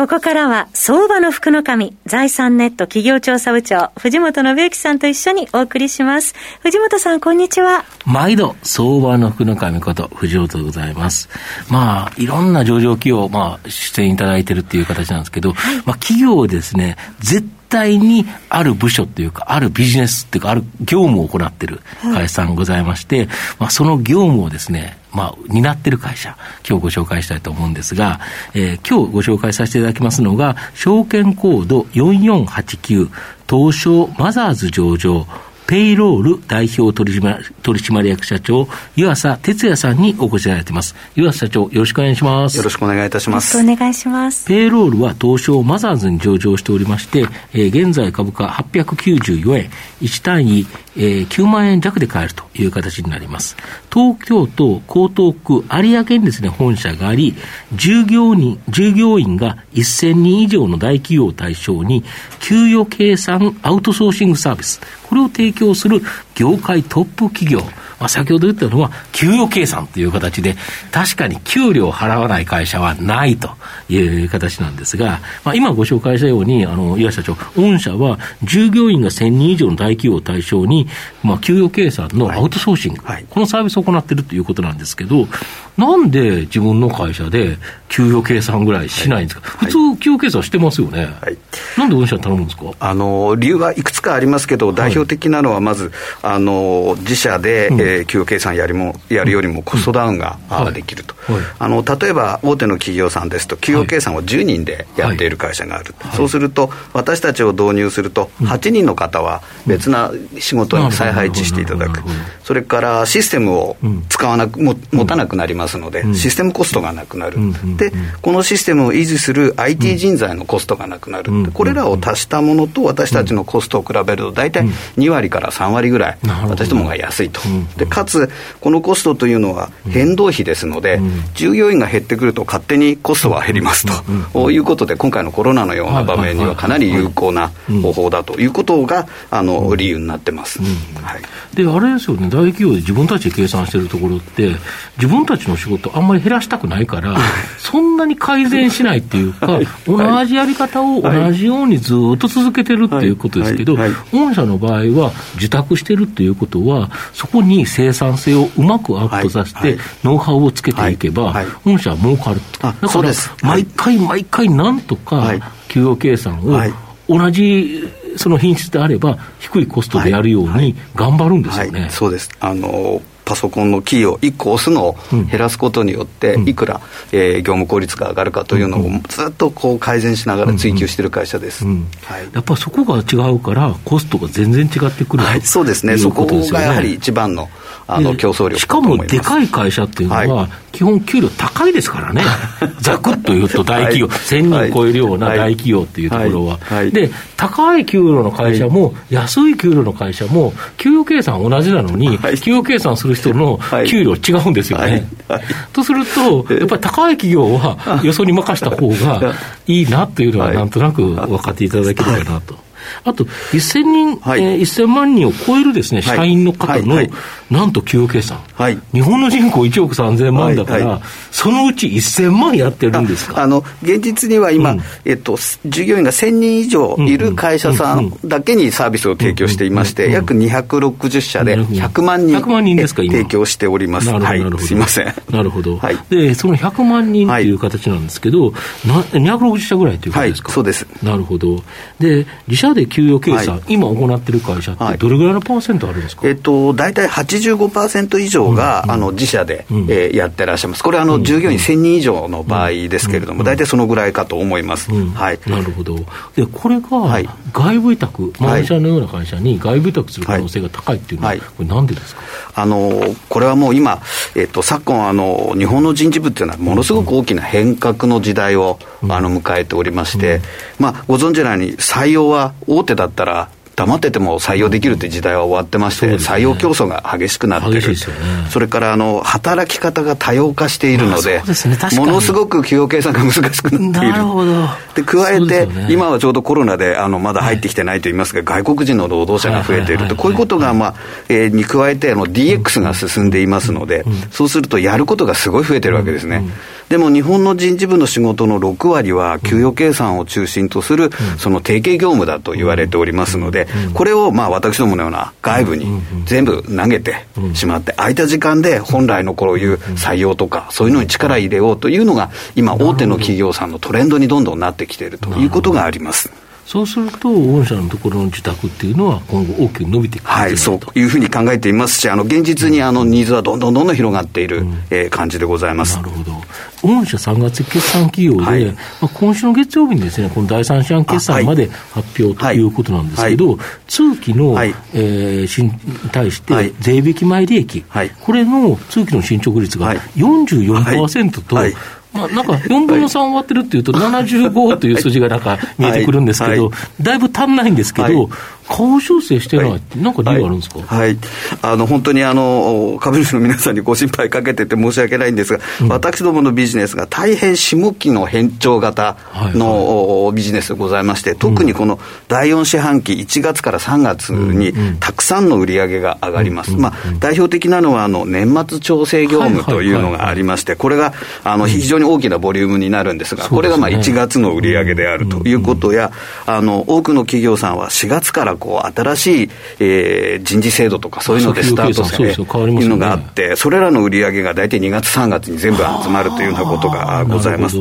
ここからは、相場の福の神、財産ネット企業調査部長、藤本信之さんと一緒にお送りします。藤本さん、こんにちは。毎度、相場の福の神こと、藤本でございます。まあ、いろんな上場企業、まあ、出演いただいてるっていう形なんですけど、はい、まあ、企業ですね、絶対にある部署っていうか、あるビジネスっていうか、ある業務を行ってい。る会社さんございまして、はい、まあ、その業務をですね、まあ、担ってる会社、今日ご紹介したいと思うんですが、えー、今日ご紹介させていただきますのが、証券コード4489、東証マザーズ上場、ペイロール代表取締取締役社長、湯浅哲也さんにお越しいただいています。湯浅社長、よろしくお願いします。よろしくお願いいたします。よろしくお願いします。ペイロールは東証マザーズに上場しておりまして、えー、現在株価894円、1単位、えー、9万円弱で買えるという形になります。東京都江東区有明にですね、本社があり、従業員、従業員が1000人以上の大企業を対象に、給与計算アウトソーシングサービス、これを提供する業界トップ企業、まあ、先ほど言ったのは、給与計算という形で、確かに給料を払わない会社はないという形なんですが、まあ、今ご紹介したように、あの、岩下社長、御社は従業員が1000人以上の大企業を対象に、まあ、給与計算のアウトソーシング、はい。はい、このサービスを行っているということなんですけど、なんで自分の会社で給与計算ぐらいしないんですか、はい、普通、給与計算してますよね、はい、なんで御社頼むんですか？あの理由はいくつかありますけど、代表的なのはまず、あの自社で、うん、えー、給与計算やりもやるよりもコストダウンが、うん、できると、はい、あの、例えば大手の企業さんですと、給与計算を10人でやっている会社がある、はい、そうすると、私たちを導入すると、8人の方は別な仕事に再配置していただく、それからシステムを使わなく、も持たなくなりますので、システムコストがなくなる、で、このシステムを維持する IT 人材のコストがなくなる、これらを足したものと私たちのコストを比べると、大体2割から3割ぐらい、私どもが安いと。でかつ、このコストというのは変動費ですので、従業員が減ってくると勝手にコストは減りますと。いうことで、今回のコロナのような場面にはかなり有効な方法だということが、あの理由になってます。はい、で、あれですよね、大企業で自分たちで計算してるところって、自分たちの仕事、あんまり減らしたくないから、そんなに改善しないっていうか、同じやり方を同じようにずっと続けてるっていうことですけど、御社の場合は、受託してるっていうことは、そこに生産性をうまくアップさせて、ノウハウをつけていけば、御社は儲かると。だから、毎回毎回なんとか、給与計算を同じその品質であれば、低いコストでやるように頑張るんですよね。はい。はい、そうです。あのパソコンのキーを1個押すのを減らすことによって、いくら、えー、業務効率が上がるかというのをずっとこう改善しながら追求している会社です、やっぱそこが違うから、コストが全然違ってくる、はい、そうですね、そこがやはり一番のあの競争力しかもでかい会社っていうのは、基本給料高いですからね、ざくっと言うと大企業、はい、1000人超えるような大企業っていうところは、で、高い給料の会社も、安い給料の会社も、給与計算同じなのに、給与計算する人の給料違うんですよね。とすると、やっぱり高い企業は、よそに任した方がいいなっていうのは、なんとなく分かっていただけるかなと。あと、1000人、はい、えー、1000万人を超えるですね、社員の方の、はい。はい、なんと給与計算、はい、日本の人口1億3000万だから、はい。はい、そのうち1000万やってるんですか？あの現実には今、うん、えっと、従業員が1000人以上いる会社さんだけにサービスを提供していまして、約260社で100万人 ,100 万人ですか提供しております。なるほど、すみません。なるほど、はい、で、その100万人っていう形なんですけど、な260社ぐらいということですか、そうです。なるほど。で、自社で給与計算、はい、今行ってる会社って、どれぐらいのパーセントあるんですか、えっと、大体85%以上が、うん、あの自社で、うん、えー、やってらっしゃいます、これはあの従業員1000人以上の場合ですけれども、大体そのぐらいかと思います。はい、なるほど。でこれが外部委託、マネージャーのような会社に外部委託する可能性が高いっていうのは、これ、なんでですか？あのこれはもう今、えっと、昨今あの、日本の人事部っていうのは、ものすごく大きな変革の時代を、あの迎えておりまして、まあ、ご存知のように、採用は大手だったら、黙ってても採用できるって時代は終わってまして、ね、採用競争が激しくなってる、ね、それからあの働き方が多様化しているので、でものすごく企業計算が難しくなっている。で加えて、ね、今はちょうどコロナであのまだ入ってきてないと言いますが、外国人の労働者が増えていると、こういうことが、まあえー、に加えてあの DX が進んでいますので、そうするとやることがすごい増えてるわけですね。でも日本の人事部の仕事の6割は、給与計算を中心とする、その定型業務だと言われておりますので、これをまあ私どものような外部に全部投げてしまって、空いた時間で本来のこういう採用とか、そういうのに力入れようというのが、今、大手の企業さんのトレンドにどんどんなってきているということがあります。そうすると、御社のところの自宅っていうのは、今後、大きく伸びていくはい、そういうふうに考えていますし、あの現実にあのニーズはどんどんどんどん広がっている、感じでございます。なるほど。御社3月決算企業で、はい、まあ、今週の月曜日にですね、この第三四半決算まで発表ということなんですけど、はい。はい、通期の、はい、えー、新に対して、税引き前利益、これの通期の進捗率が44%と、まあ、なんか4分の3終わってるっていうと、75という数字がなんか見えてくるんですけど、だいぶ足んないんですけど、顔修正してない、はい、なんか理由あるんですか、はい、あの本当にあの株主の皆さんにご心配かけてて申し訳ないんですが、うん、私どものビジネスが大変下期の変調型の、ビジネスでございまして、特にこの第4四半期、1月から3月にたくさんの売り上げが上がります。まあ、代表的なのはあの年末調整業務というのがありまして、これがあの非常に大きなボリュームになるんですが、これがまあ1月の売り上げであるということや、あの多くの企業さんは4月からこう新しい、えー、人事制度とかそういうのでスタートする、ね、いうのがあって、それらの売り上げが大体2月、3月に全部集まるというようなことがございます。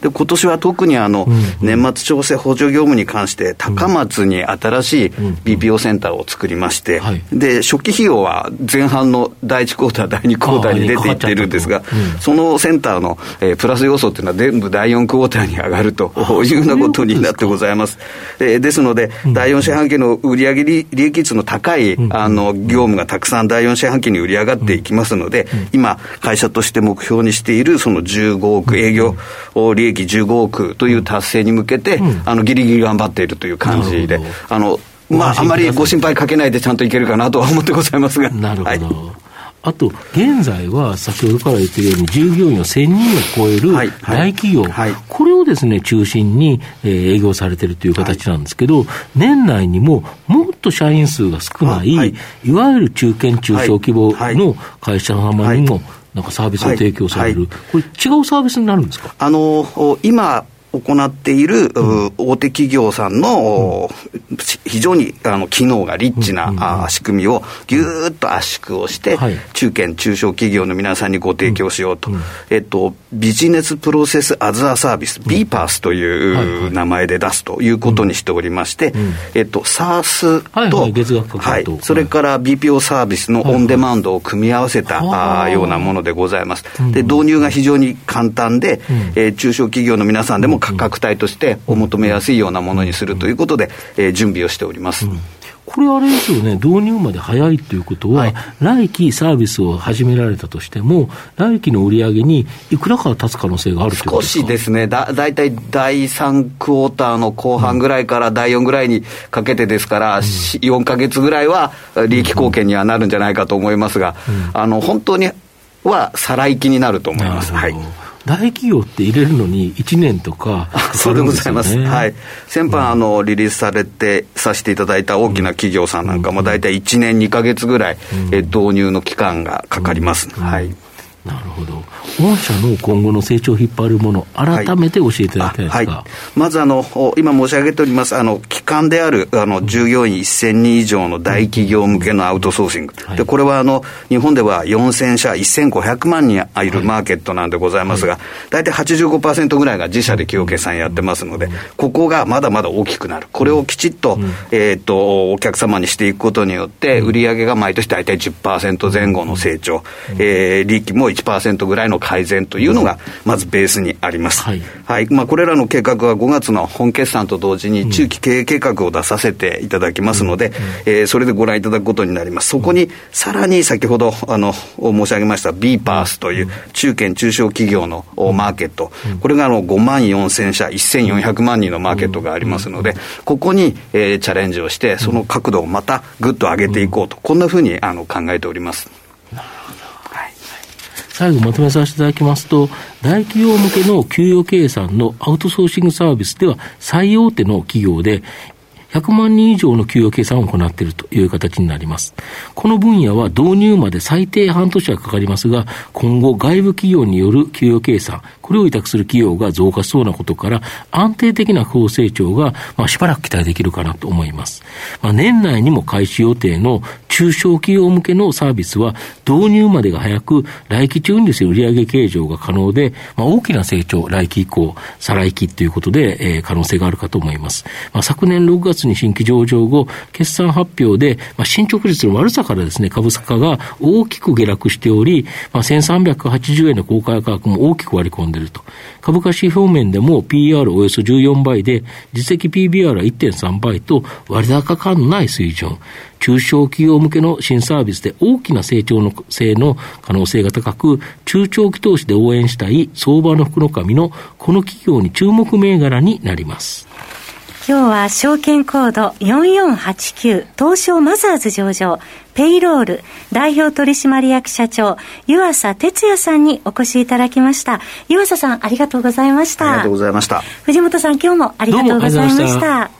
で今年は特にあの、年末調整補助業務に関して、高松に新しい BPO センターを作りまして、で初期費用は前半の第1クォーター、第2クォーターに出ていっているんですが、そのセンターの、えー、プラス要素っていうのは、全部第4クォーターに上がるというようなことになってございます。えー、ですので、第4四半期の売上利益率の高い、あの業務がたくさん第4四半期に売り上がっていきますので、今、会社として目標にしているその15億営業利益益15億という達成に向けて、うん、あのギリギリ頑張っているという感じで、あのまあ、あまりご心配かけないでちゃんといけるかなとは思ってございますが。なるほど、はい。あと、現在は先ほどから言ってるように、従業員を1000人を超える大企業、はい。はい、これをですね、中心に、えー、営業されてるという形なんですけど、はい、年内にももっと社員数が少ない、い、わゆる中堅中小規模の会社様にも、なんかサービスを提供される、はい。はい、これ、違うサービスになるんですか？あの今行っている、大手企業さんの、非常にあの機能がリッチな、仕組みをぎゅーっと圧縮をして、中堅、中小企業の皆さんにご提供しようと、えっと、ビジネスプロセスアザーサービス、ビーパースという名前で出すということにしておりまして、えっと、SARS と、はい、それから BPO サービスのオンデマンドを組み合わせたようなものでございます。で、導入が非常に簡単で、え中小企業の皆さんでも価格帯としてお求めやすいようなものにするということで、えー、準備をしております。うん。これあれですよね、導入まで早いということは、はい、来期サービスを始められたとしても、来期の売り上げにいくらか立つ可能性があるという少しですね。だ、大体第3クォーターの後半ぐらいから第4ぐらいにかけてですから、うん、4か月ぐらいは利益貢献にはなるんじゃないかと思いますが、うん、あの本当には再来期になると思います。はい大企業って入れるのに1年とか、ね、そうでございます、はい、先般、あのリリースされてさせていただいた大きな企業さんなんかも、大体1年2か月ぐらい、え導入の期間がかかります。はいなるほど。御社の今後の成長を引っ張るもの、改めて教えていただきたいですか、はい。はい、まずあの、今申し上げております、あの、機関である、あの、従業員1000人以上の大企業向けのアウトソーシング。で、これはあの、日本では4000社、1500万人いるマーケットなんでございますが、大体85%ぐらいが自社で企業決算やってますので、ここがまだまだ大きくなる。これをきちっと、えっと、お客様にしていくことによって、売上が毎年大体10%前後の成長、えー、利益も1%ぐらいの改善というのが、まずベースにあります。はい。はい、まあ、これらの計画は5月の本決算と同時に中期経営計画を出させていただきますので、うん、えー、それでご覧いただくことになります。そこに、さらに先ほど、あの、申し上げました B パースという中堅中小企業のマーケット、これがあの5万4000社、1400万人のマーケットがありますので、ここに、えー、チャレンジをして、その角度をまたぐっと上げていこうと、こんなふうにあの考えております。最後まとめさせていただきますと、大企業向けの給与計算のアウトソーシングサービスでは最大手の企業で、100万人以上の給与計算を行っているという形になります。この分野は導入まで最低半年はかかりますが、今後外部企業による給与計算、これを委託する企業が増加しそうなことから、安定的な高成長が、まあ、しばらく期待できるかなと思います。まあ、年内にも開始予定の中小企業向けのサービスは、導入までが早く、来期中にですね、売上計上が可能で、まあ、大きな成長、来期以降、再来期ということで、えー、可能性があるかと思います。まあ、昨年6に新規上場後、決算発表で、まあ、進捗率の悪さからですね、株価が大きく下落しており、まあ、1380円の公開価格も大きく割り込んでいると。株価指標面でも PR およそ14倍で、実績 PBR は1.3倍と割高感のない水準。中小企業向けの新サービスで大きな成長の性の可能性が高く、中長期投資で応援したい相場の福の神のこの企業に注目銘柄になります。今日は証券コード4489東証マザーズ上場ペイロール代表取締役社長湯浅哲也さんにお越しいただきました湯浅さんありがとうございましたありがとうございました。藤本さん今日もありがとうございました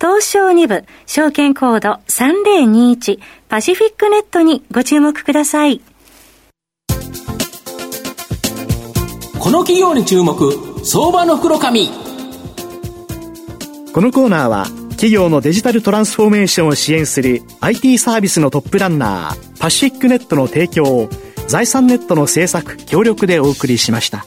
東証2部、証券コード3021パシフィックネットにご注目ください。この企業に注目相場の袋紙このコーナーは企業のデジタルトランスフォーメーションを支援する IT サービスのトップランナーパシフィックネットの提供を財産ネットの制作協力でお送りしました。